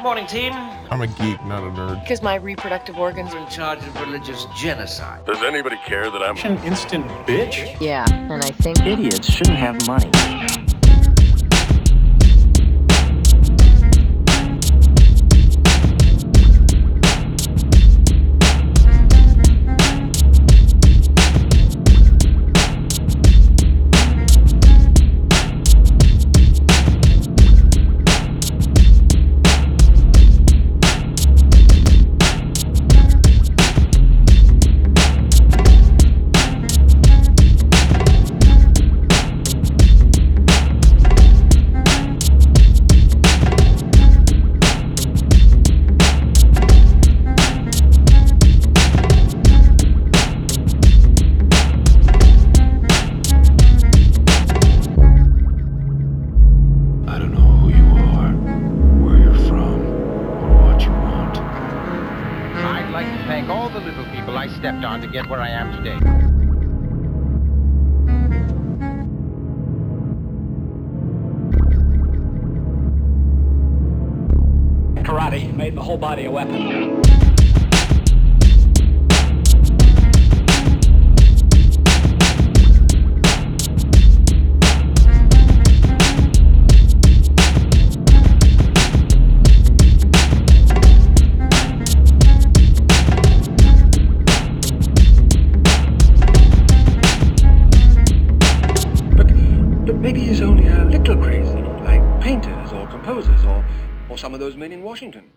Good morning, team. I'm a geek, not a nerd. Because my reproductive organs We're in charge of religious genocide. Does anybody care that I'm an instant bitch? Yeah, and I think Idiots shouldn't have money. Like to thank all the little people I stepped on to get where I am today. Karate made the whole body a weapon. Maybe he's only a little crazy, like painters or composers or, or some of those men in Washington.